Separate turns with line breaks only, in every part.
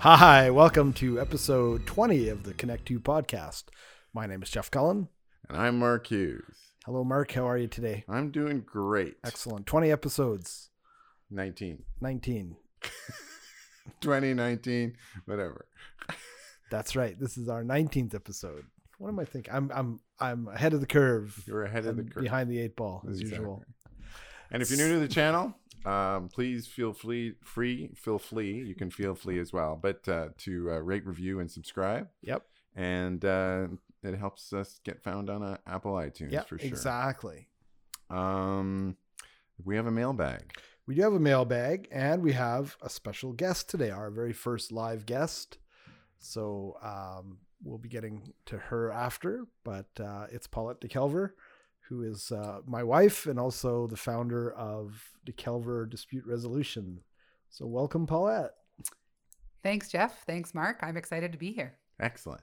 Hi, welcome to episode 20 of the Connect 2 podcast. My name is Jeff Cullen.
And I'm Mark Hughes.
Hello, Mark. How are you today?
I'm doing great.
Excellent. 20 episodes,
19.
19.
2019, whatever.
That's right. This is our 19th episode. What am I thinking? I'm I'm I'm ahead of the curve.
You're ahead of the
I'm
curve.
Behind the eight ball, as
Exactly.
usual.
And if you're new to the channel, um, please feel free, free, feel free. You can feel free as well, but uh, to uh, rate, review, and subscribe.
Yep.
And uh, it helps us get found on uh, Apple iTunes
Yeah,
for sure.
exactly.
Um, we have a mailbag.
We do have a mailbag and we have a special guest today, our very first live guest. So um, we'll be getting to her after, but uh, it's Paulette DeKelver, who is uh, my wife and also the founder of DeKelver Dispute Resolution. So welcome, Paulette.
Thanks, Jeff. Thanks, Mark. I'm excited to be here.
Excellent.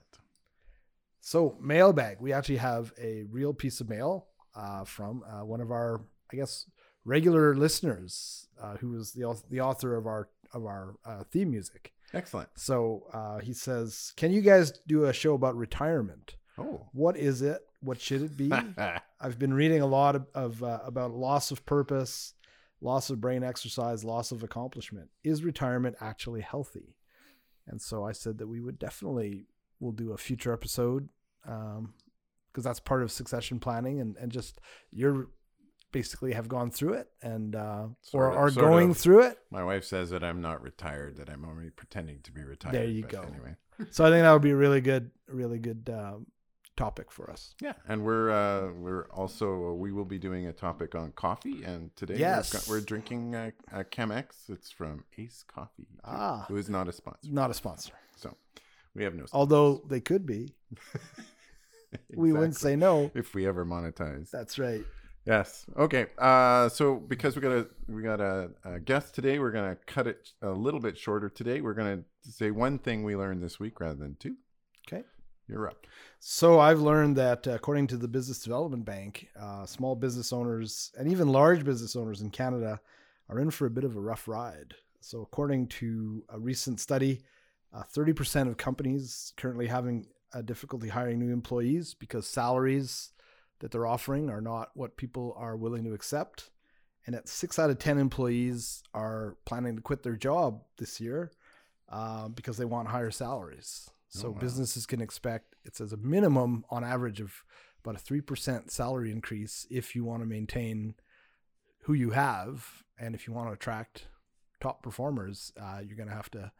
So mailbag, we actually have a real piece of mail uh, from uh, one of our, I guess, regular listeners, uh, who is the the author of our of our uh, theme music.
Excellent.
So uh, he says, "Can you guys do a show about retirement?
Oh.
What is it? What should it be? I've been reading a lot of, of uh, about loss of purpose, loss of brain exercise, loss of accomplishment. Is retirement actually healthy?" And so I said that we would definitely will do a future episode because that's part of succession planning and and just you're basically have gone through it and uh, or
of-
are going
of.
through it.
My wife says that I'm not retired, that I'm only pretending to be retired.
There you go.
Anyway.
So I think that would be a really good, really good um, topic for us.
Yeah, and we're uh, we're also we will be doing a topic on coffee, and today
Yes.
we're, we're drinking uh, uh, Chemex. It's from Ace Coffee.
Ah.
who is not a sponsor,
Not a sponsor,
so we have no.
although they could be. We wouldn't say no.
if we ever monetize.
That's right.
Yes. Okay. Uh, so because we got a we got a, a guest today, we're gonna cut it a little bit shorter today. We're gonna say one thing we learned this week rather than two.
Okay.
You're up.
So I've learned that uh, according to the Business Development Bank, uh, small business owners and even large business owners in Canada are in for a bit of a rough ride. So according to a recent study, uh, 30% of companies currently having a difficulty hiring new employees because salaries that they're offering are not what people are willing to accept. And that six out of 10 employees are planning to quit their job this year uh, because they want higher salaries. So
Oh, wow.
businesses can expect it's as a minimum on average of about a 3% salary increase if you want to maintain who you have. And if you want to attract top performers, uh, you're going to have to,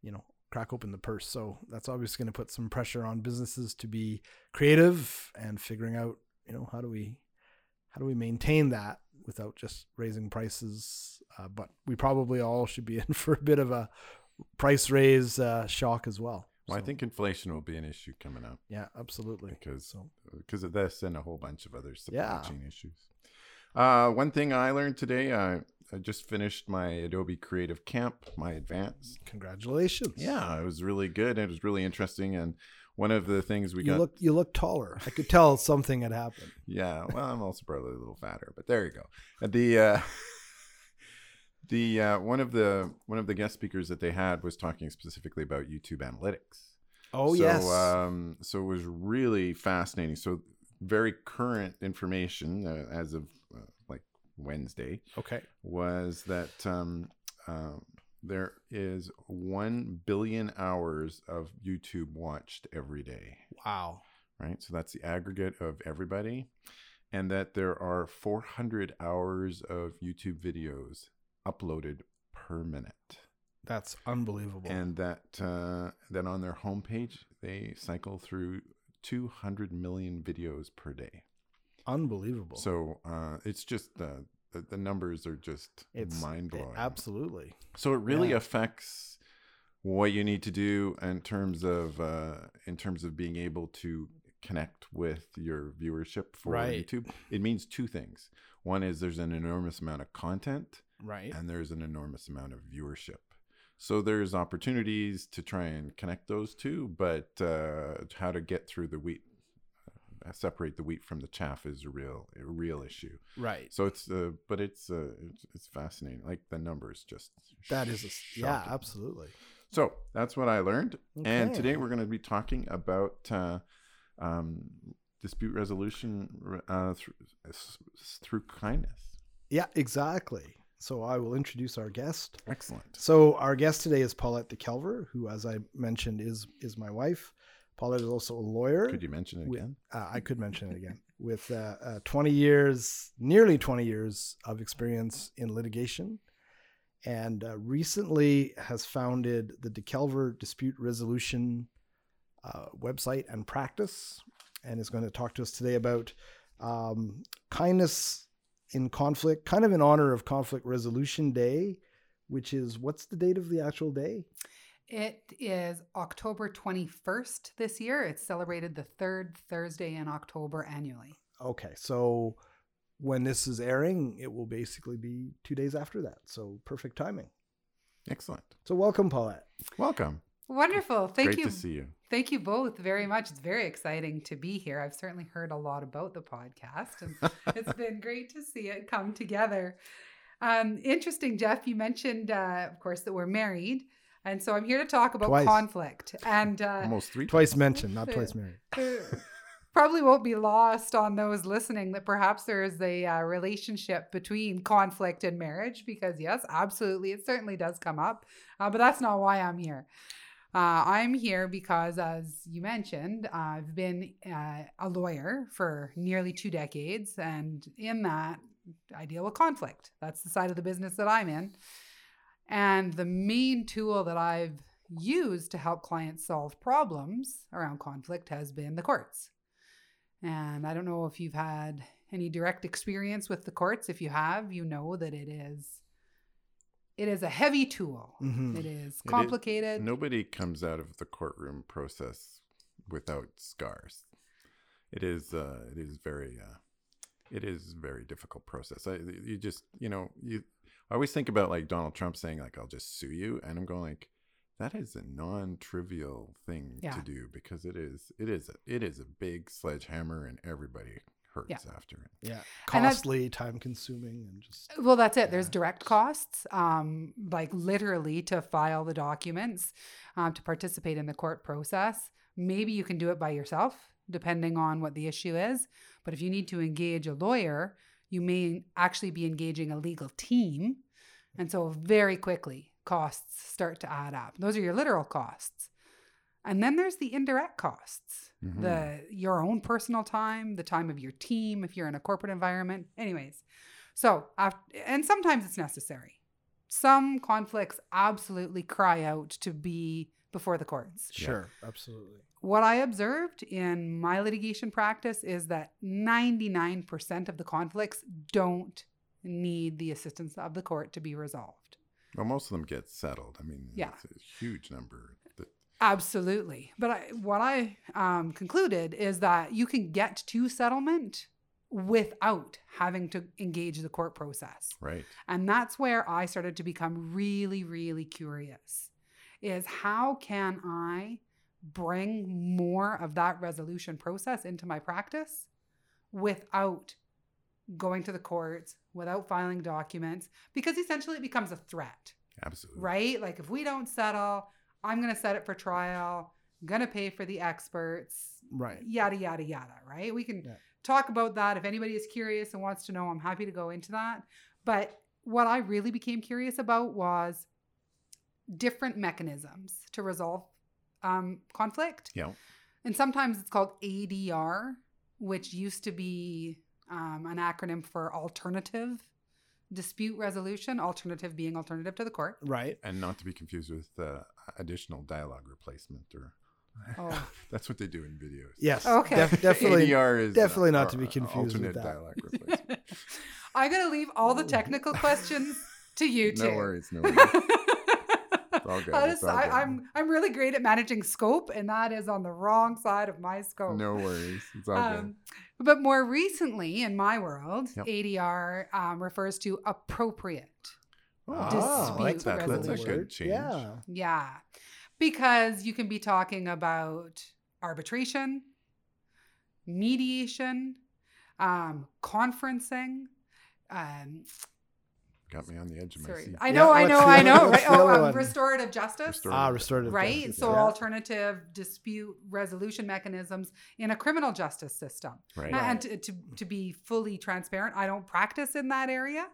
you know, crack open the purse. So that's obviously going to put some pressure on businesses to be creative and figuring out, you know, how do we, how do we maintain that without just raising prices? Uh, but we probably all should be in for a bit of a price raise uh, shock as well.
Well, I think inflation will be an issue coming up
yeah, absolutely.
because
So
because of this and a whole bunch of other supply
Yeah.
chain issues. Uh, one thing I learned today, I, I just finished my Adobe Creative Camp, my advanced.
congratulations.
Yeah, it was really good. It was really interesting, and one of the things we
you
got.
look you look taller. I could tell something had happened.
Yeah, well, I'm also probably a little fatter, but there you go. And The uh, the uh, one of the one of the guest speakers that they had was talking specifically about YouTube analytics.
Oh
so,
yes.
Um, so it was really fascinating. So very current information uh, as of uh, like Wednesday
okay.
was that um, uh, there is one billion hours of YouTube watched every day
Wow.
right? So that's the aggregate of everybody. And that there are 400 hours of YouTube videos uploaded per minute.
That's unbelievable.
And that uh, that on their homepage, they cycle through 200 million videos per day.
unbelievable.
So uh, it's just uh, the, the numbers are just
it's
mind blowing.
Absolutely.
So it really
Yeah.
affects what you need to do in terms of uh, in terms of being able to connect with your viewership for
Right.
YouTube. It means two things. One is there's an enormous amount of content
Right.
and there's an enormous amount of viewership. So there's opportunities to try and connect those two, but uh, how to get through the wheat, uh, separate the wheat from the chaff is a real a real issue.
right.
So it's uh, but it's uh, it's, it's fascinating. Like the numbers just
That is a, yeah, absolutely.
So that's what I learned. And today we're going to be talking about uh, um, dispute resolution uh, through, through kindness.
Yeah, exactly. So I will introduce our guest.
Excellent.
So our guest today is Paulette DeKelver, who, as I mentioned, is is my wife. Paulette is also a lawyer.
Could you mention it
With-
again?
uh, I could mention it again. With uh, uh, 20 years, nearly 20 years of experience in litigation, and uh, recently has founded the DeKelver Dispute Resolution uh, website and practice, and is going to talk to us today about um, kindness in conflict, kind of in honor of Conflict Resolution Day, which is what's the date of the actual day?
It is October 21st this year. It's celebrated the third Thursday in October annually.
Okay, so when this is airing, it will basically be two days after that. So perfect timing.
Excellent.
So welcome, Paulette.
Welcome.
Wonderful. Thank
Great
you.
Great to see you.
Thank you both very much. It's very exciting to be here. I've certainly heard a lot about the podcast, and it's been great to see it come together. Um, interesting, Jeff. You mentioned, uh, of course, that we're married, and so I'm here to talk about
Twice.
conflict. And uh,
Almost three
Twice mentioned, not twice married.
probably won't be lost on those listening that perhaps there is a uh, relationship between conflict and marriage because yes absolutely it certainly does come up uh, but that's not why i'm here uh, i'm here because as you mentioned i've been uh, a lawyer for nearly two decades and in that i deal with conflict. That's the side of the business that i'm in. And the main tool that i've used to help clients solve problems around conflict has been the courts. And I don't know if you've had any direct experience with the courts. If you have, you know that it is it is a heavy tool.
Mhm.
It is
is-
complicated.
Nobody comes out of the courtroom process without scars. It is. Uh, it is very. Uh, it is very difficult process. I, you just, you know, you. I always think about like Donald Trump saying like, "I'll just sue you," and I'm going like, that is a non-trivial thing
Yeah.
to do because it is. It is. A, it is a big sledgehammer, and everybody hurts
Yeah.
after it.
Yeah, costly, time consuming, and just
Well, that's it. There's direct costs, um, like literally to file the documents, um, to participate in the court process. Maybe you can do it by yourself, depending on what the issue is. But if you need to engage a lawyer, you may actually be engaging a legal team. And so, very quickly, costs start to add up. Those are your literal costs. And then there's the indirect costs
Mhm.
the your own personal time, the time of your team if you're in a corporate environment. Anyways, so af- and sometimes it's necessary. Some conflicts absolutely cry out to be before the courts.
Yeah.
sure, absolutely.
What I observed in my litigation practice is that 99% of the conflicts don't need the assistance of the court to be resolved.
Well, most of them get settled. I mean,
Yeah.
it's a huge number.
Absolutely. But I, what I um, concluded is that you can get to settlement without having to engage the court process.
right.
And that's where I started to become really, really curious is how can I bring more of that resolution process into my practice without going to the courts, without filing documents, because essentially it becomes a threat
Absolutely.
right? Like if we don't settle, I'm going to set it for trial, going to pay for the experts,
Right.
yada, yada, yada, right? We can
Yeah.
talk about that. If anybody is curious and wants to know, I'm happy to go into that. But what I really became curious about was different mechanisms to resolve um, conflict.
Yeah.
And sometimes it's called ADR, which used to be um, an acronym for alternative dispute resolution, alternative being alternative to the court.
Right.
And not to be confused with uh, additional dialogue replacement, or
Oh.
that's what they do in videos.
Yes.
Okay.
def- definitely.
ADR is
definitely not
uh,
to be confused with that.
dialogue replacement.
I'm going to leave all the technical questions to you two.
no worries, no worries. All good,
I
it's
just-
all
I,
good.
I'm I'm really great at managing scope, and that is on the wrong side of my scope.
No worries, it's all
Um, but more recently, in my world,
Yep.
ADR um, refers to appropriate.
good.
dispute
like that. That's a
resolution.
good change.
Yeah.
Yeah, because you can be talking about arbitration, mediation, um, conferencing, um,
got me on the edge of my
Sorry.
seat.
I know, I know, I know. Right? Oh, um, restorative justice.
Restorative
Ah, restorative
right?
justice,
So
yeah.
alternative dispute resolution mechanisms in a criminal justice system.
Right.
And to, to, to be fully transparent, I don't practice in that area,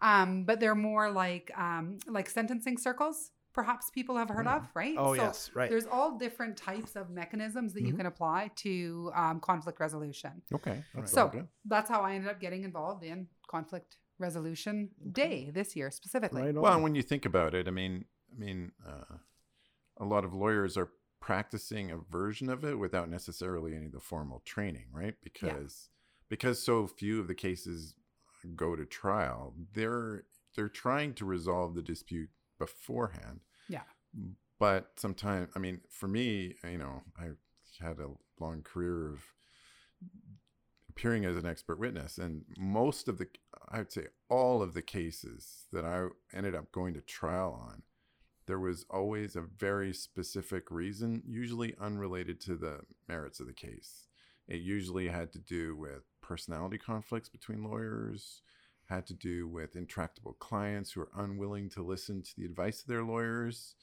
um, but they're more like um, like sentencing circles. Perhaps people have heard of, right?
Oh
So
yes, right.
There's all different types of mechanisms that you
Mhm.
can apply to um, conflict resolution.
Okay. That's
So
all
that's how I ended up getting involved in conflict resolution day this year specifically.
Right on.
Well, when you think about it, I mean, I mean, uh, a lot of lawyers are practicing a version of it without necessarily any of the formal training, right? Because because so few of the cases go to trial, they're they're trying to resolve the dispute beforehand.
Yeah.
But sometimes, I mean, for me, you know, I had a long career of appearing as an expert witness and most of the i would say all of the cases that i ended up going to trial on there was always a very specific reason usually unrelated to the merits of the case. It usually had to do with personality conflicts between lawyers had to do with intractable clients who are unwilling to listen to the advice of their lawyers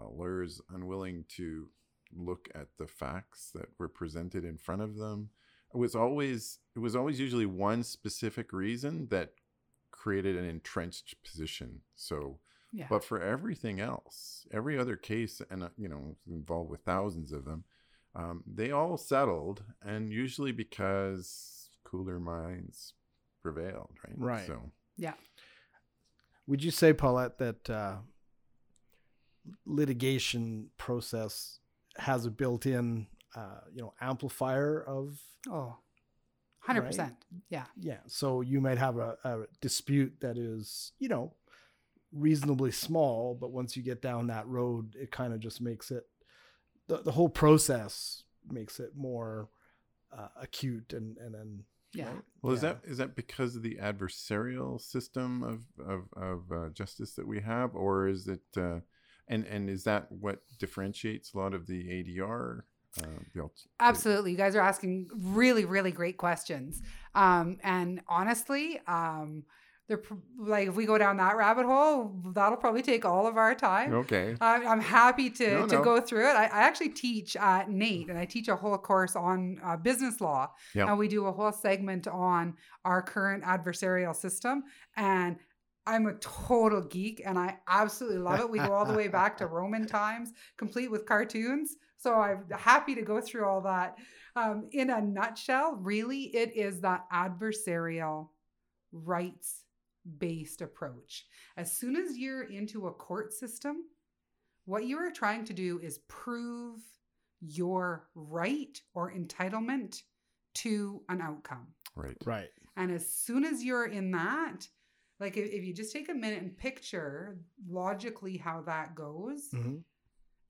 uh, lawyers unwilling to look at the facts that were presented in front of them was always it was always usually one specific reason that created an entrenched position so
Yeah.
but for everything else every other case and uh, you know involved with thousands of them um, they all settled and usually because cooler minds prevailed right
Right.
so
yeah.
Would you say, Paulette, that uh, litigation process has a built-in, uh, you know, amplifier of
Oh, 100%. Yeah.
yeah? So you might have a, a dispute that is, you know, reasonably small, but once you get down that road, it kind of just makes it the the whole process makes it more uh, acute and and then
Yeah.
right?
well is
Yeah.
that is that because of the adversarial system of of, of uh, justice that we have or is it uh, and and is that what differentiates a lot of the adr uh,
Absolutely. You guys are asking really, really great questions. Um, and honestly, um, they're pr- like, if we go down that rabbit hole, that'll probably take all of our time.
okay
I'm, I'm happy to,
No,
to
no.
go through it. I, I actually teach at NAIT and I teach a whole course on uh, business law.
Yeah.
And we do a whole segment on our current adversarial system. And I'm a total geek and I absolutely love it. We go all the way back to Roman times, complete with cartoons. So I'm happy to go through all that. Um, in a nutshell, really, it is that adversarial rights based approach. As soon as you're into a court system, what you are trying to do is prove your right or entitlement to an outcome.
right
right?
And as soon as you're in that, like if, if you just take a minute and picture logically how that goes,
Mhm.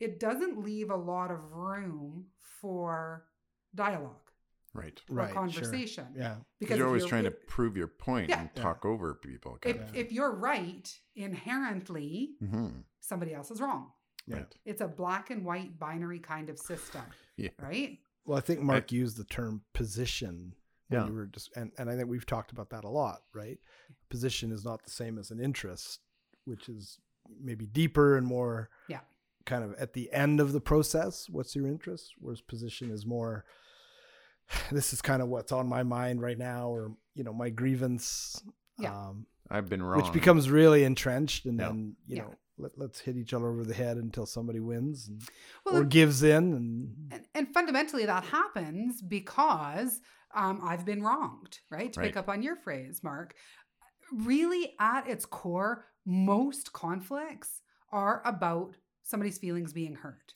It doesn't leave a lot of room for dialogue
right
Right.
or
sure.
conversation.
Yeah.
because you're always trying to prove your point
Yeah.
and
Yeah.
talk over people
if,
of
if you're right inherently,
hmm
somebody else is wrong.
Yeah.
right
It's a black and white binary kind of system,
yeah
right?
Well, I think Mark used the term position. when
Yeah.
You were just, and, and I think we've talked about that a lot, right? Position is not the same as an interest, which is maybe deeper and more
Yeah.
Kind of at the end of the process. What's your interest? Whereas position is more, this is kind of what's on my mind right now, or, you know, my grievance.
Yeah.
Um,
i've been wrong
which becomes really entrenched and
Yeah.
then, you
Yeah.
know, let, let's hit each other over the head until somebody wins and,
Well,
or
and-
gives in and
and, and fundamentally that happens because um, I've been wronged, right? To pick up on your phrase, Mark. Really, at its core, most conflicts are about somebody's feelings being hurt.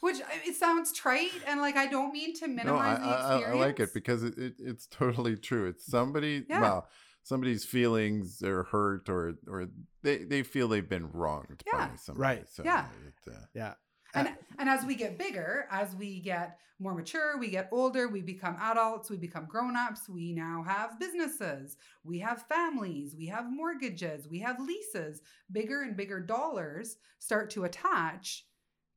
Which uh, it sounds trite, and like I don't mean to
no
minimize
I,
the
I,
experience.
I like it because it, it, it's totally true it's somebody
Yeah.
well somebody's feelings are hurt or or they, they feel they've been wronged
Yeah.
by somebody
Right.
so
Yeah.
it, uh,
yeah.
And uh, and as we get bigger as we get more mature we get older we become adults we become grown-ups we now have businesses we have families we have mortgages we have leases bigger and bigger dollars start to attach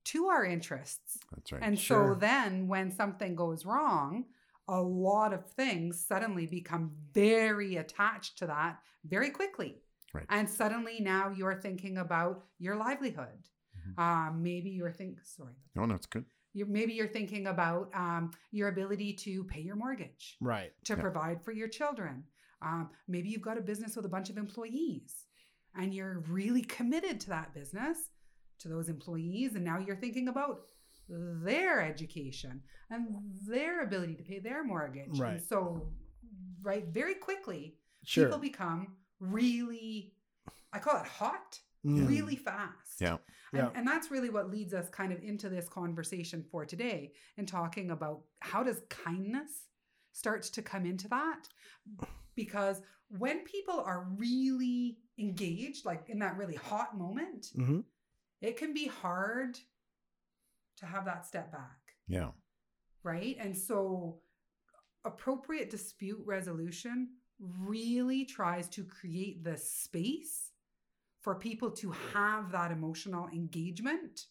to our interests
that's right
and
Sure.
so then when something goes wrong a lot of things suddenly become very attached to that very quickly
Right.
And suddenly now you're thinking about your livelihood.
Mhm.
Um, maybe you're thinking, sorry,
No, no, it's good.
you're, maybe you're thinking about um, your ability to pay your mortgage,
Right.
to
Yeah.
provide for your children. Um, maybe you've got a business with a bunch of employees and you're really committed to that business, to those employees. And now you're thinking about their education and their ability to pay their mortgage.
Right.
And so, right, very quickly,
Sure.
people become really, I call it hot,
Mm.
really fast.
Yeah.
And,
Yeah.
and that's really what leads us kind of into this conversation for today and talking about how does kindness start to come into that? Because when people are really engaged, like in that really hot moment,
hmm
it can be hard to have that step back,
Yeah.
right? And so appropriate dispute resolution really tries to create the space for people to have that emotional engagement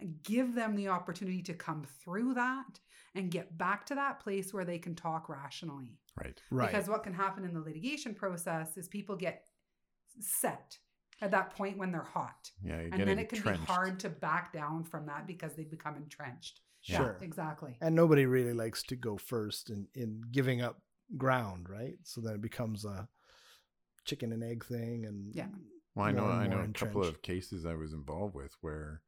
and give them the opportunity to come through that and get back to that place where they can talk rationally.
Right.
Right.
Because what can happen in the litigation process is people get set at that point when they're hot.
Yeah. You
And then it can
entrenched.
be hard to back down from that because they become entrenched.
Yeah.
Sure.
Exactly.
and nobody really likes to go first in in giving up ground, right? So then it becomes a chicken and egg thing, and
Yeah.
Well, I know, I know
more
a couple of cases I was involved with where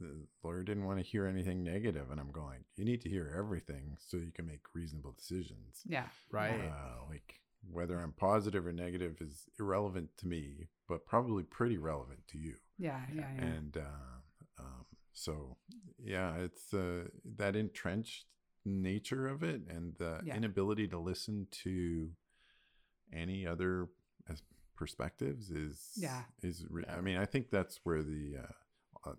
the lawyer didn't want to hear anything negative, and I'm going, you need to hear everything so you can make reasonable decisions.
Yeah.
right.
Uh, like whether I'm positive or negative is irrelevant to me, but probably pretty relevant to you.
Yeah. Yeah. Yeah.
And uh, um, so, yeah, it's uh, that entrenched nature of it and the
Yeah.
inability to listen to any other as perspectives is
Yeah.
is re- I mean I think that's where the uh, uh,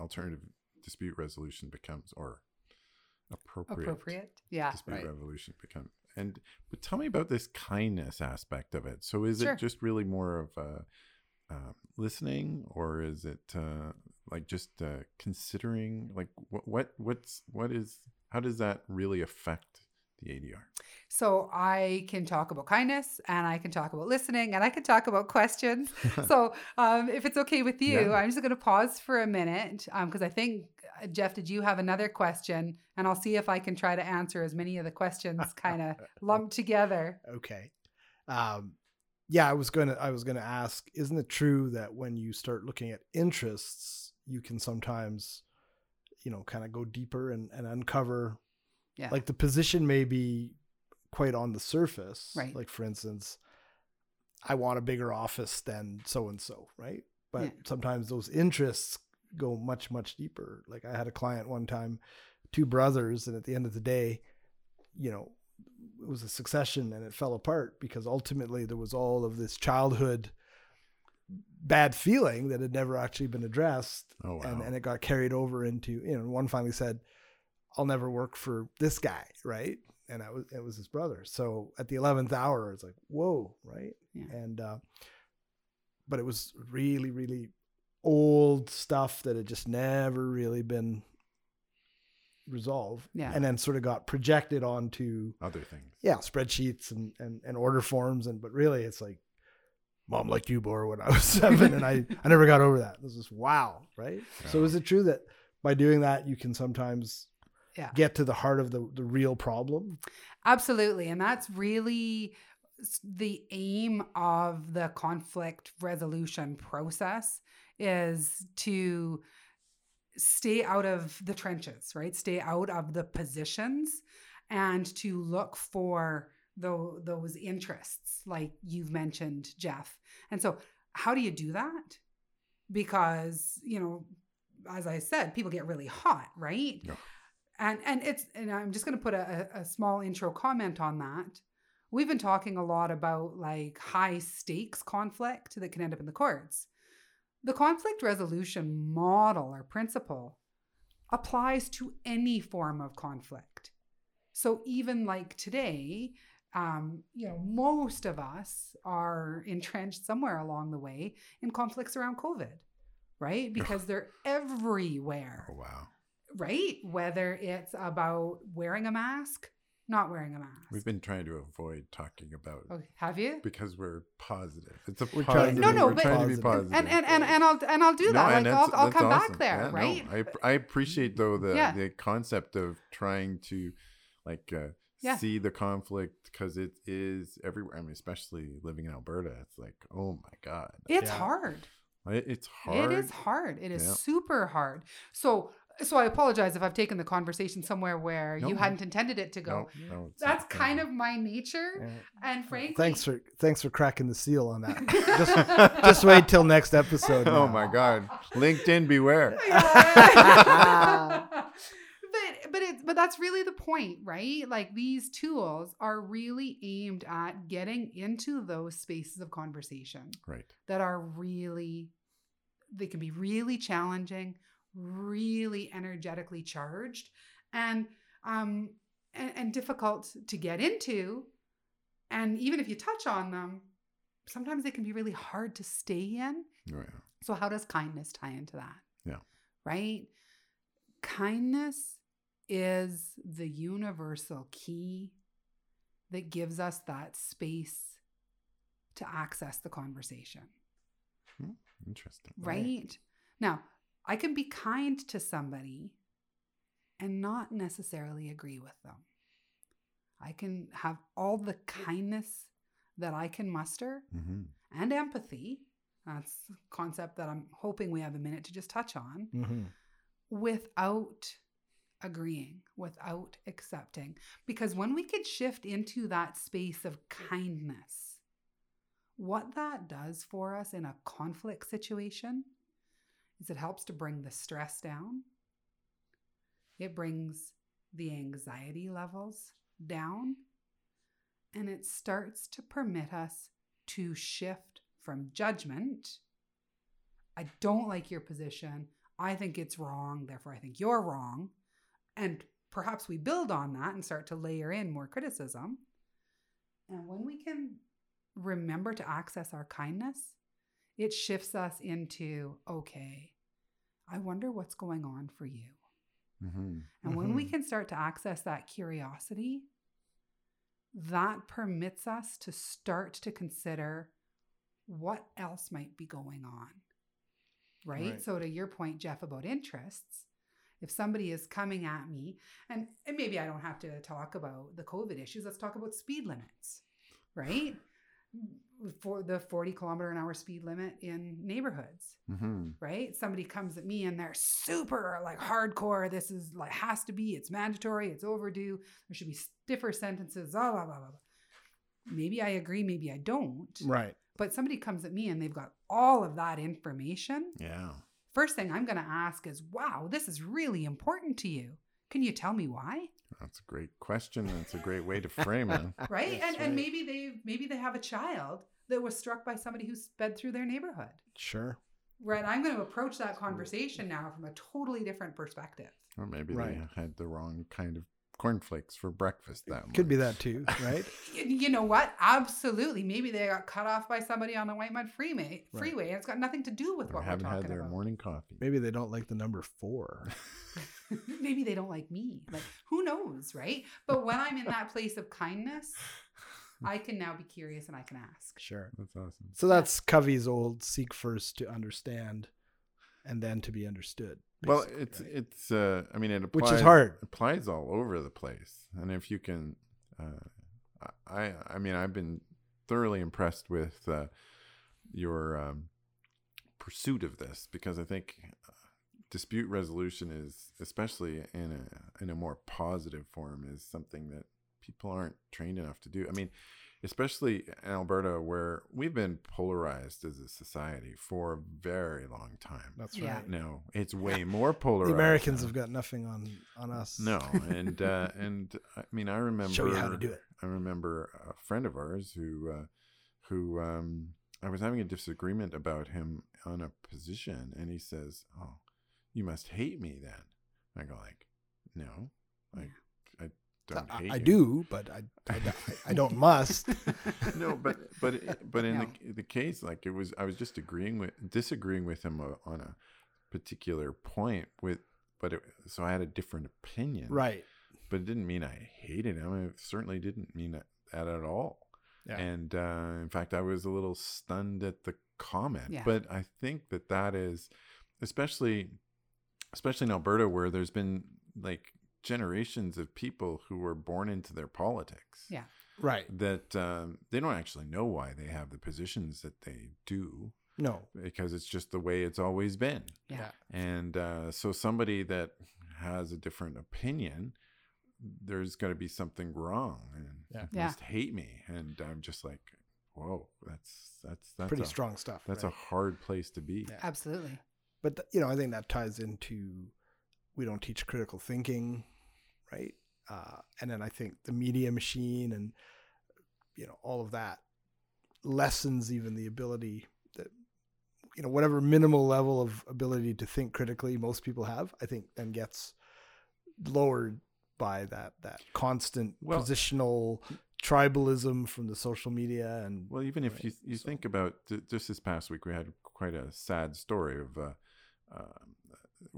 alternative dispute resolution becomes or appropriate,
Appropriate. Yeah.
dispute
Right.
resolution become and but tell me about this kindness aspect of it so is
Sure.
it just really more of uh, uh, listening or is it uh, like just uh, considering like what what what's what is how does that really affect the ADR
So I can talk about kindness and I can talk about listening and I can talk about questions. so um, if it's okay with you,
Yeah.
I'm just going to pause for a minute because I think, uh, Jeff, did you have another question? And I'll see if I can try to answer as many of the questions kind of lumped together.
Okay. Um, yeah, I was gonna I was gonna ask, isn't it true that when you start looking at interests, you can sometimes, you know, kind of go deeper and, and uncover
Yeah.
like the position may be quite on the surface.
Right.
Like for instance, I want a bigger office than so and so, right? But
Yeah.
sometimes those interests go much, much deeper. Like I had a client one time, two brothers, and at the end of the day, you know, it was a succession and it fell apart because ultimately there was all of this childhood bad feeling that had never actually been addressed
oh wow
and, and it got carried over into you know one finally said i'll never work for this guy right? And I was it was his brother. So at the 11th hour it's like whoa right?
Yeah.
and uh but it was really really old stuff that had just never really been resolved.
Yeah.
and then sort of got projected onto
other things.
Yeah spreadsheets and, and and order forms. And but really it's like mom liked you more when i was seven and i i never got over that. This is wow right? So is it true that by doing that you can sometimes
Yeah.
get to the heart of the the real problem
Absolutely. And that's really the aim of the conflict resolution process is to stay out of the trenches, right? Stay out of the positions and to look for tho- those interests like you've mentioned, Jeff. And so how do you do that? Because, you know, as I said, people get really hot, right?
Yeah.
And and it's and I'm just going to put a, a small intro comment on that. We've been talking a lot about like high stakes conflict that can end up in the courts. The conflict resolution model or principle applies to any form of conflict. So even like today, um, you know, most of us are entrenched somewhere along the way in conflicts around COVID, right? Because they're everywhere
oh wow
right? Whether it's about wearing a mask, not wearing a mask.
We've been trying to avoid talking about
oh, have you?
because we're positive. It's a
We're trying
positive.
to
No, no,
we're
but-
trying to be
Positive.
positive.
And and, and and I'll and I'll do
No,
that.
and
like I'll, I'll
that's
come
awesome.
back there,
Yeah, no,
right?
I I appreciate though the
Yeah.
the concept of trying to like uh,
Yeah.
see the conflict because it is everywhere. I mean, especially living in Alberta, it's like oh my god,
it's
Yeah.
hard.
It's hard.
It is hard. It is
Yeah.
super hard. So so I apologize if I've taken the conversation somewhere where
No,
you hadn't intended it to go.
No, no,
That's kind of my nature.
Yeah.
And frankly,
Thanks for thanks for cracking the seal on that. just just wait till next episode.
Oh my God. LinkedIn, beware.
Yeah. but but it's but that's really the point, right? Like these tools are really aimed at getting into those spaces of conversation
Right.
that are really they can be really challenging, really energetically charged, and um and, and difficult to get into. And even if you touch on them, sometimes they can be really hard to stay in.
Oh, yeah.
So how does kindness tie into that?
Yeah.
Right? Kindness is the universal key that gives us that space to access the conversation.
Interesting.
Right? Now, I can be kind to somebody and not necessarily agree with them. I can have all the kindness that I can muster
hmm
and empathy. That's a concept that I'm hoping we have a minute to just touch on
Mhm.
without agreeing, without accepting. Because when we could shift into that space of kindness, what that does for us in a conflict situation is it helps to bring the stress down. It brings the anxiety levels down. And it starts to permit us to shift from judgment. I don't like your position. I think it's wrong. Therefore, I think you're wrong. And perhaps we build on that and start to layer in more criticism. And when we can remember to access our kindness, it shifts us into, okay, I wonder what's going on for you.
hmm
And when we
Mhm.
can start to access that curiosity, that permits us to start to consider what else might be going on. Right?
Right.
So, to your point, Jeff, about interests, if somebody is coming at me, and, and maybe I don't have to talk about the COVID issues, let's talk about speed limits, right? For the 40 kilometer an hour speed limit in neighborhoods
hmm
right? Somebody comes at me and they're super like hardcore. This is like has to be. It's mandatory. It's overdue. There should be stiffer sentences. Blah blah blah blah. blah. Maybe I agree. Maybe I don't.
Right.
But somebody comes at me and they've got all of that information.
Yeah.
First thing I'm going to ask is, "Wow, this is really important to you. Can you tell me why?"
That's a great question. That's a great way to frame it.
Right?
That's
and and maybe they maybe they have a child that was struck by somebody who sped through their neighborhood.
Sure.
Right. I'm going to approach that conversation now from a totally different perspective.
Or maybe
Right.
they had the wrong kind of cornflakes for breakfast that
Could be that too, right?
You know what? Absolutely. Maybe they got cut off by somebody on the Whitemud Freeway.
Right.
Freeway, and it's got nothing to do with
Or
what we're
haven't
talking
had their
about.
morning coffee.
Maybe they don't like the number four.
Maybe they don't like me. Like who knows, right? But when I'm in that place of kindness, I can now be curious and I can ask.
Sure.
That's awesome.
So that's Covey's old seek first to understand and then to be understood.
Well, it's
right?
it's. Uh, I mean, it
Which is
applies,
hard.
Applies all over the place, and if you can, uh, I I mean, I've been thoroughly impressed with uh, your um, pursuit of this because I think uh, dispute resolution is, especially in a in a more positive form, is something that people aren't trained enough to do. I mean, especially in Alberta, where we've been polarized as a society for a very long time.
That's
Yeah.
right.
No, it's way more polarized.
The Americans
now.
have got nothing on on us.
no, and uh, and I mean, I remember
Show you how to do it.
I remember a friend of ours who uh, who um, I was having a disagreement about him on a position, and he says, "Oh, you must hate me then." I go like, "No, like." I don't
I,
hate
I
you."
do, but I, I, I don't must.
no, but but but in
No.
the the case, like it was, I was just agreeing with disagreeing with him uh, on a particular point with, but it, so I had a different opinion,
right.
but it didn't mean I hated him. It certainly didn't mean that, that at all.
Yeah.
And uh, in fact, I was a little stunned at the comment.
Yeah.
But I think that that is, especially, especially in Alberta, where there's been like generations of people who were born into their politics.
Yeah.
Right.
That um, they don't actually know why they have the positions that they do
No.
because it's just the way it's always been.
Yeah.
And uh, so somebody that has a different opinion, there's got to be something wrong and
Yeah.
Yeah.
must hate me. And I'm just like, whoa, that's that's that's
Pretty
a,
strong stuff.
That's
right?
a hard place to be.
Yeah.
Absolutely.
but th- you know, I think that ties into we don't teach critical thinking, right? Uh, and then I think the media machine and you know all of that lessens even the ability that you know whatever minimal level of ability to think critically most people have. I think then gets lowered by that that constant
Well-
positional tribalism from the social media and
Well, even if
Right,
you you
so-
think about th- just this past week, we had quite a sad story of. Uh, um,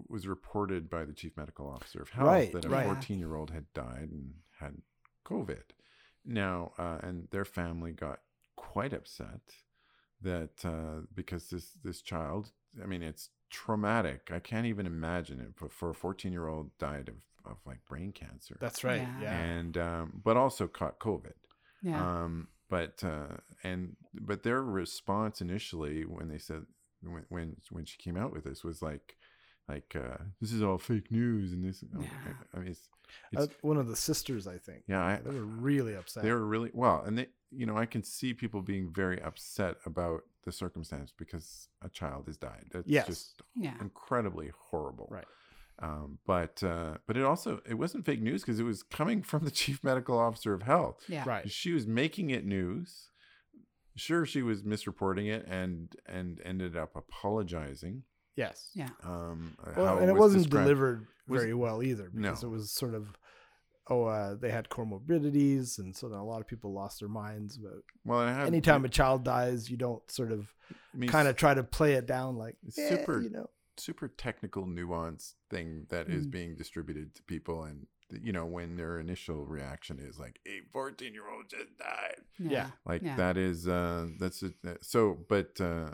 was reported by the chief medical officer of health
Right,
that a
right.
14 year old had died and had COVID. Now, uh, and their family got quite upset that uh, because this this child, I mean, it's traumatic. I can't even imagine it. But for a 14 year old died of, of like brain cancer,
that's right.
Yeah.
Yeah.
and um, but also caught COVID.
Yeah.
Um, but uh, and but their response initially when they said when when when she came out with this was like like uh, this is all fake news and this
Yeah.
I mean it's,
Uh,
it's
one of the sisters, I think.
yeah I,
They were really upset.
they were really well and they you know I can see people being very upset about the circumstance because a child has died. That's
Yes.
just
yeah.
incredibly horrible.
Right.
Um, but uh, but it also it wasn't fake news because it was coming from the chief medical officer of health.
Yeah.
right.
She was making it news. Sure, she was misreporting it and and ended up apologizing.
Yes.
Yeah.
Um, uh,
Well,
how
and it
was
wasn't
described.
delivered
was-
very well either because
No.
it was sort of oh uh, they had comorbidities and so then a lot of people lost their minds about
Well, and I have,
anytime a child dies you don't sort of
I mean,
kind of try to play it down like "Eh,"
super-
you know
super technical, nuanced thing that is
Mm.
being distributed to people, and you know when their initial reaction is like, "A 14 year old just died,"
Yeah.
like
Yeah.
that is uh that's it. So, but uh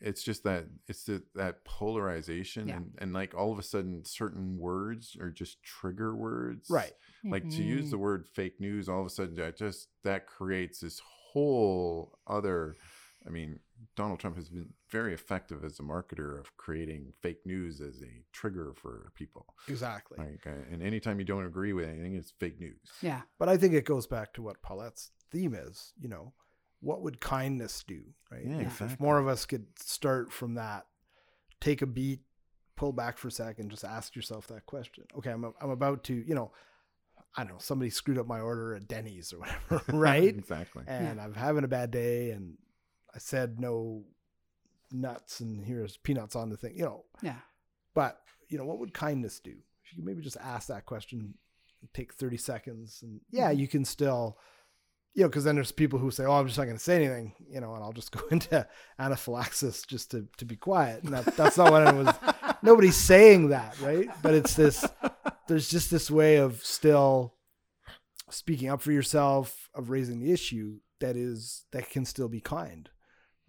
it's just that it's the, that polarization,
Yeah.
and and like all of a sudden, certain words are just trigger words,
right
like to use
Mhm.
the word fake news all of a sudden that just that creates this whole other i mean donald trump has been very effective as a marketer of creating fake news as a trigger for people
exactly
like uh, and anytime you don't agree with anything it's fake news
Yeah.
but i think it goes back to what paulette's theme is you know what would kindness do right?
Yeah,
if, if more of us could start from that take a beat pull back for a second just ask yourself that question. Okay i'm, I'm about to you know i don't know somebody screwed up my order at denny's or whatever right?
Exactly.
And i'm having a bad day and i said no nuts and here's peanuts on the thing you know.
Yeah.
but you know what would kindness do? If you could maybe just ask that question take 30 seconds and yeah
Mhm.
you can still you know because then there's people who say oh i'm just not going to say anything you know and i'll just go into anaphylaxis just to, to be quiet and that, that's not what i was nobody's saying that right but it's this there's just this way of still speaking up for yourself of raising the issue that is that can still be kind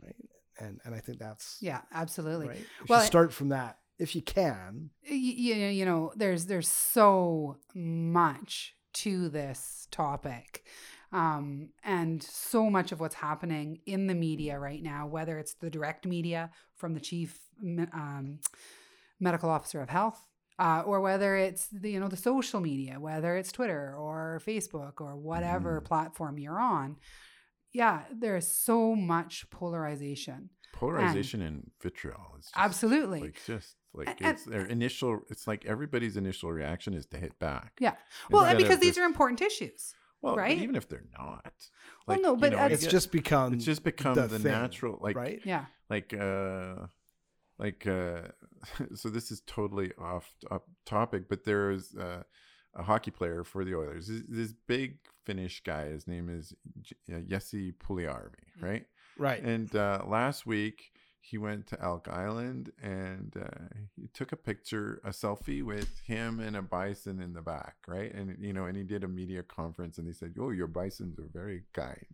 right and and i think that's
Yeah. Absolutely.
right if
Well,
start from that if you can
you know, you know, there's there's so much to this topic. Um, and so much of what's happening in the media right now, whether it's the direct media from the chief um, medical officer of health, uh, or whether it's the you know the social media, whether it's Twitter or Facebook or whatever
Mhm.
platform you're on, yeah, there's so much polarization.
polarization and, vitriol is just,
Absolutely.
like just like
And-
it's their initial it's like everybody's initial reaction is to hit back
Yeah. Well, and
of
because these are important issues.
Well
right?
even if they're not
Well,
like,
no,
you
but
know,
it's
get-
just become
it's just become
the
the,
thing,
natural like
right?
Yeah.
like uh like uh so this is totally off, off topic but there is uh, a hockey player for the Oilers. This, this big Finnish guy his name is J- uh, Jesse Puljujärvi right?
Right.
And uh last week he went to Elk Island and uh, he took a picture, a selfie with him and a bison in the back, right? And you know, and he did a media conference and he said, "Oh, your bisons are very kind,"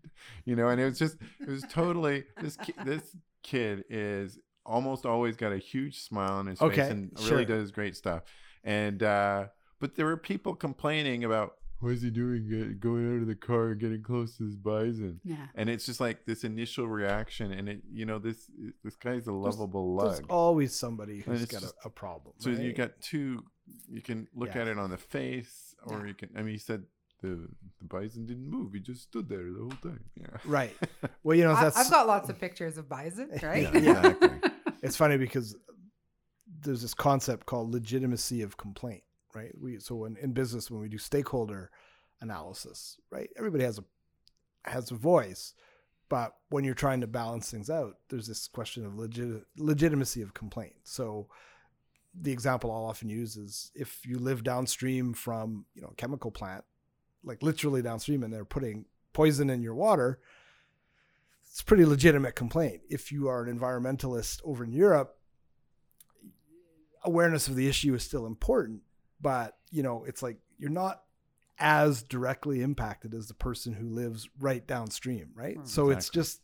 you know, and it was just, it was totally this ki- this kid is almost always got a huge smile on his face and
sure.
really does great stuff, and uh, but there were people complaining about. What is he doing? Get- Going out of the car and getting close to this bison
Yeah.
and it's just like this initial reaction and it you know this this guy's a lovable
There's
lug There's
always somebody
And
who's
it's
got
just-
a, a problem.
so you got two you can look
Yeah.
at it on the face or
Yeah.
you can i mean he said the the bison didn't move he just stood there the whole time yeah
right. Well, you know
I,
that's
I've got lots of pictures of bison, right?
Yeah, exactly.
it's funny because there's this concept called legitimacy of complaint, right? We so in, in business when we do stakeholder analysis, right? Everybody has a has a voice, but when you're trying to balance things out, there's this question of legit, legitimacy of complaint. So the example I'll often use is if you live downstream from, you know, a chemical plant, like literally downstream and they're putting poison in your water, it's a pretty legitimate complaint. If you are an environmentalist over in Europe, awareness of the issue is still important, but you know, it's like you're not as directly impacted as the person who lives right downstream, right?
Mm,
so it's just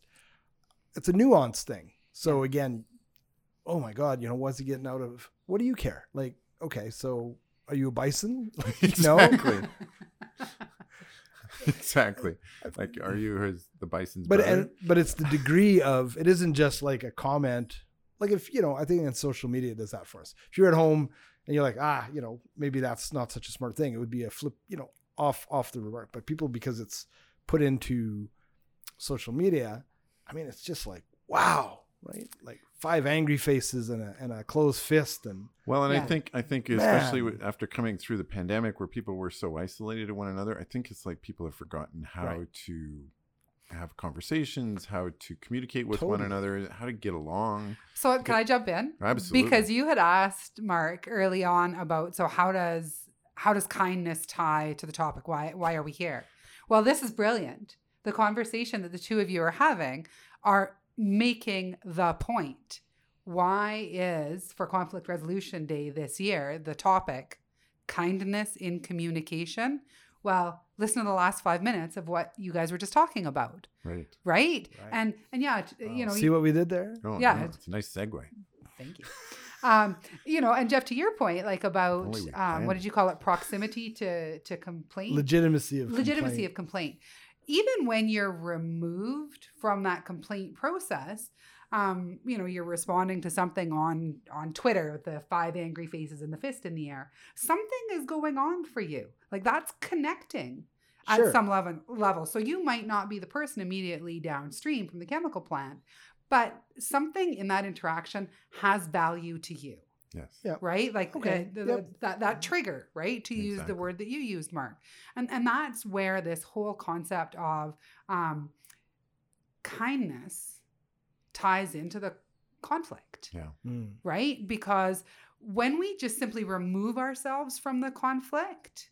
it's a nuanced thing. So again, oh my god, you know, what's he getting out of what do you care? Like, okay, so are you a bison? no.
exactly exactly like are you his the bison's
but and, but it's the degree of it isn't just like a comment like if you know i think in social media it does that for us if you're at home and you're like ah you know maybe that's not such a smart thing it would be a flip you know off off the remark but people because it's put into social media i mean it's just like wow right like five angry faces and a, and a closed fist and
Well, and I think I think especially
Man.
with, after coming through the pandemic, where people were so isolated to one another, I think it's like people have forgotten how
Right.
to have conversations, how to communicate with one another, how to get along.
So can I jump in?
Absolutely.
Because you had asked Mark early on about so how does how does kindness tie to the topic? Why why are we here? Well, this is brilliant. The conversation that the two of you are having are making the point. Why is for conflict resolution day this year the topic kindness in communication? Well, listen to the last 5 minutes of what you guys were just talking about,
right.
right?
Right.
And and yeah, t- you know,
see what we did there
Oh,
Yeah,
no,
it's-
it's a nice segue.
Thank you. Um, you know, and Jeff, to your point, like about um, what did you call it? Proximity to to complaint,
legitimacy of
legitimacy
complaint.
of complaint. Even when you're removed from that complaint process, um, you know, you're responding to something on on Twitter with the five angry faces and the fist in the air. Something is going on for you. Like that's connecting at some level level. So you might not be the person immediately downstream from the chemical plant, but something in that interaction has value to you,
Yes.
Yeah.
right? Like
Okay,
uh, the-
yep.
that that trigger, right? To use the word that you used, Mark, and and that's where this whole concept of um, kindness ties into the conflict
Yeah.
Mm.
right? Because when we just simply remove ourselves from the conflict,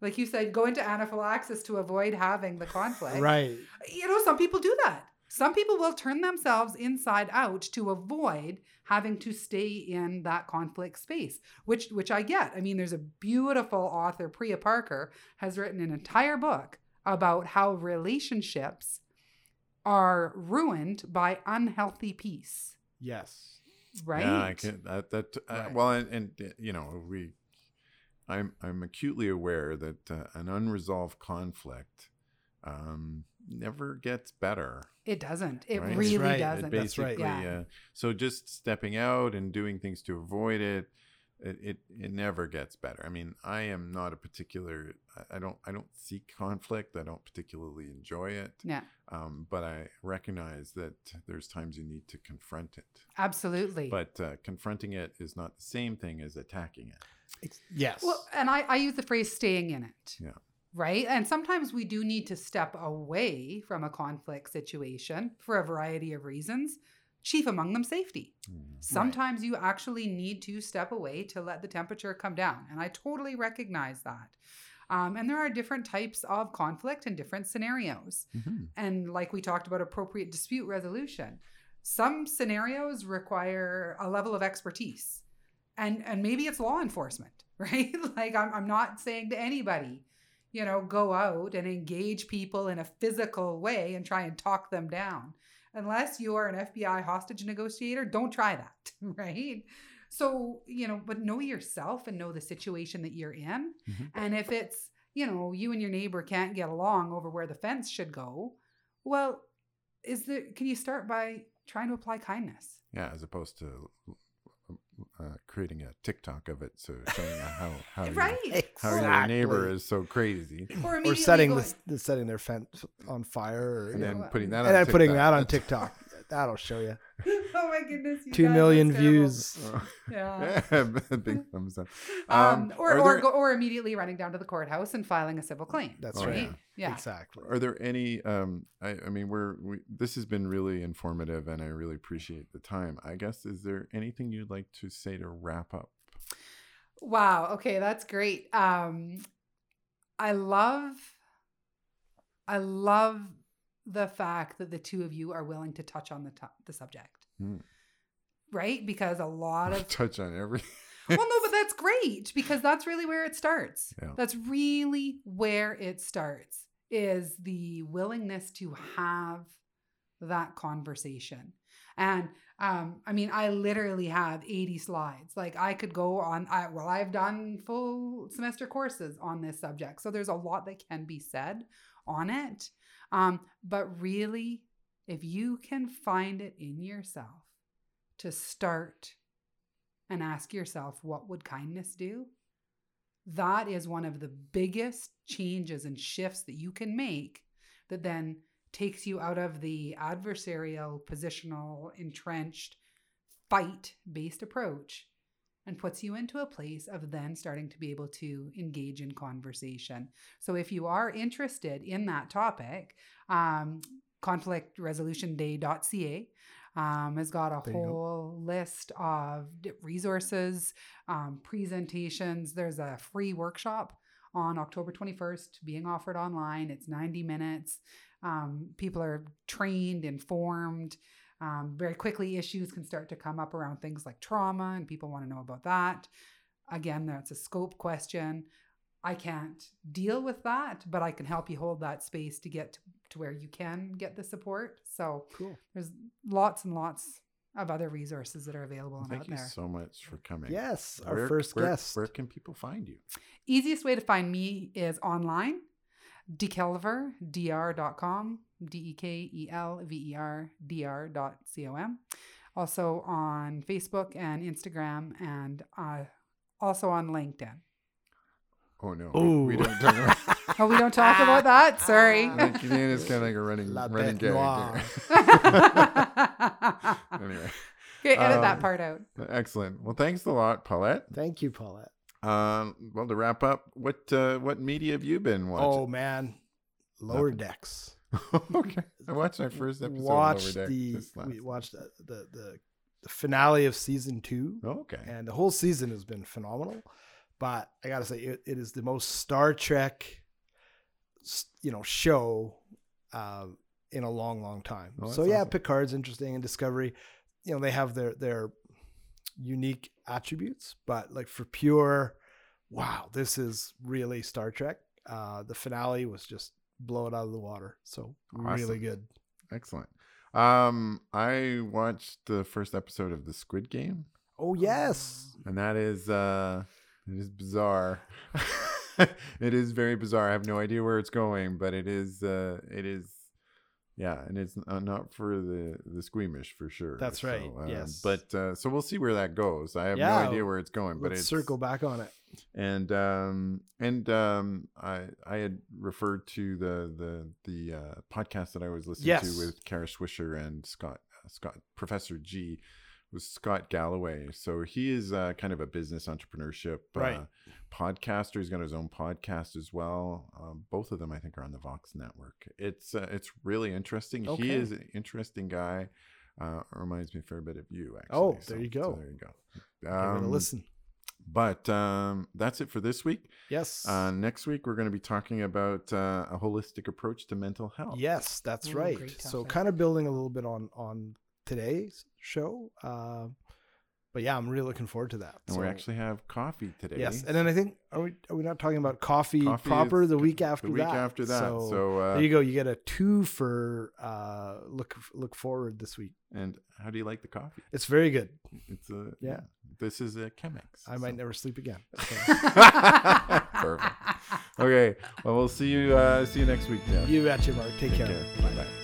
like you said, go into anaphylaxis to avoid having the conflict.
right
You know, some people do that. Some people will turn themselves inside out to avoid having to stay in that conflict space, which which I get. I mean, there's a beautiful author, Priya Parker, has written an entire book about how relationships are ruined by unhealthy peace.
yes
Right?
Yeah, I can. That, that uh,
Right.
well, and, and uh, you know, we, I'm I'm acutely aware that uh, an unresolved conflict um, never gets better.
It doesn't. It
Right. That's
really
right. It
doesn't.
It
That's right.
basically,
Yeah.
uh, so just stepping out and doing things to avoid it, it, it, it never gets better. I mean, I am not a particular. I- I don't. I don't seek conflict. I don't particularly enjoy it.
Yeah,
Um, but I recognize that there's times you need to confront it.
absolutely.
But uh, confronting it is not the same thing as attacking it.
Ex- yes
well, and I, I use the phrase staying in it.
Yeah.
Right. And sometimes we do need to step away from a conflict situation for a variety of reasons, chief among them safety. Sometimes you actually need to step away to let the temperature come down. And I totally recognize that. Um, and there are different types of conflict and different scenarios.
Mhm.
And like we talked about appropriate dispute resolution, some scenarios require a level of expertise. And and maybe it's law enforcement, right? like I'm I'm not saying to anybody, you know, go out and engage people in a physical way and try and talk them down. Unless you are an FBI hostage negotiator, don't try that, right? So, you know, but know yourself and know the situation that you're in.
Mhm.
And if it's, you know, you and your neighbor can't get along over where the fence should go, well, is the can you start by trying to apply kindness?
Yeah, as opposed to uh, creating a TikTok of it, so showing how how,
Right.
your, how your neighbor is so crazy,
Or,
or setting
go-
this, the setting their fence on fire, or,
and then
know,
putting that
and
on
then putting that on TikTok. That'll show you
oh my goodness. you
two
guys,
million
that's terrible.
views.
Yeah.
Big thumbs up.
Um, or or,
there-
go, or immediately running down to the courthouse and filing a civil claim.
That's
Oh,
right.
yeah.
Yeah.
Exactly.
Are there any? Um, I, I mean, we're we, this has been really informative, and I really appreciate the time. I guess is there anything you'd like to say to wrap up?
Wow. Okay, that's great. Um, I love, I love the fact that the two of you are willing to touch on the to- the subject,
Hmm.
right? Because a lot of
Touch on every.
well, no, but that's great because that's really where it starts.
Yeah.
That's really where it starts is the willingness to have that conversation. And um, I mean, I literally have 80 slides. Like I could go on, I, well, I've done full semester courses on this subject. So there's a lot that can be said on it. Um, but really, if you can find it in yourself to start and ask yourself, what would kindness do? That is one of the biggest changes and shifts that you can make that then takes you out of the adversarial, positional, entrenched, fight based approach and puts you into a place of then starting to be able to engage in conversation. So, if you are interested in that topic, um, conflictresolutionday.ca um, has got a
you go.
whole list of resources, um, presentations. There's a free workshop on October 21st being offered online. It's 90 minutes. Um, people are trained, informed. Um, very quickly, issues can start to come up around things like trauma, and people want to know about that. Again, that's a scope question. I can't deal with that, but I can help you hold that space to get to, to where you can get the support. So
Cool.
there's lots and lots of other resources that are available and
Thank
out there.
Thank you so much for coming.
Yes, our
Where-
first
where-
guest.
Where can people find you?
Easiest way to find me is online, dekelverdr.com, D E K E L V E R D R dot C O M. Also on Facebook and Instagram, and uh, also on LinkedIn.
Oh no,
Ooh.
we don't talk about.
Oh, we don't talk about that. Sorry.
LinkedIn is kind of like a running
La
running
bête
gag. anyway,
Okay, edit
Um,
that part out.
excellent. Well, thanks a lot, Paulette.
Thank you, Paulette.
Um, well, to wrap up, what uh, what media have you been watching?
Oh man, Lower
Nothing.
Decks.
okay, I watched my first episode.
Watched
of Lower Deck
the we watched the, the the the finale of season two,
Oh, okay.
and the whole season has been phenomenal. But I gotta say, it, it is the most Star Trek, you know, show uh, in a long, long time.
Oh,
so yeah,
awesome.
Picard's interesting, and Discovery, you know, they have their their unique attributes. But like for pure, wow, this is really Star Trek. Uh, the finale was just blow it out of the water. So really good.
Excellent. Um, I watched the first episode of the Squid Game,
Oh yes,
and that is uh, it is bizarre. it is very bizarre. I have no idea where it's going, but it is uh, it is. Yeah, and it's not for the the squeamish for sure.
That's right,
uh,
yes.
but uh, so we'll see where that goes. I have
Yeah,
no idea where it's going, but it's
circle back on it.
And um and um i i had referred to the the the uh podcast that i was listening
Yes.
to with kara swisher and scott uh, scott professor g was scott galloway so he is uh kind of a business entrepreneurship
Right.
uh, podcaster he's got his own podcast as well um, both of them i think are on the vox network it's uh, it's really interesting
Okay.
he is an interesting guy uh reminds me a fair bit of you actually
Oh,
So-
there you
so
go.
there you go
Give it a
Um,
listen.
But um, that's it for this week.
Yes.
Uh, next week, we're going to be talking about uh, a holistic approach to mental health.
Yes, that's
Ooh,
right. So kind of building a little bit on on today's show. Uh, but yeah, I'm really looking forward to that.
And we actually have coffee today.
yes, and then I think are we are we not talking about coffee,
Coffee
proper the week after
the week
that?
after that.
So,
So, uh,
there you go. You get a two for uh, look look forward this week.
and how do you like the coffee?
It's very good.
It's a
Yeah.
This is a Chemex.
I might never sleep again. So,
Perfect. Okay. Well, we'll see you. Uh, see you next week, Jeff.
you betcha, Mark. Take,
Take
care.
care. Bye.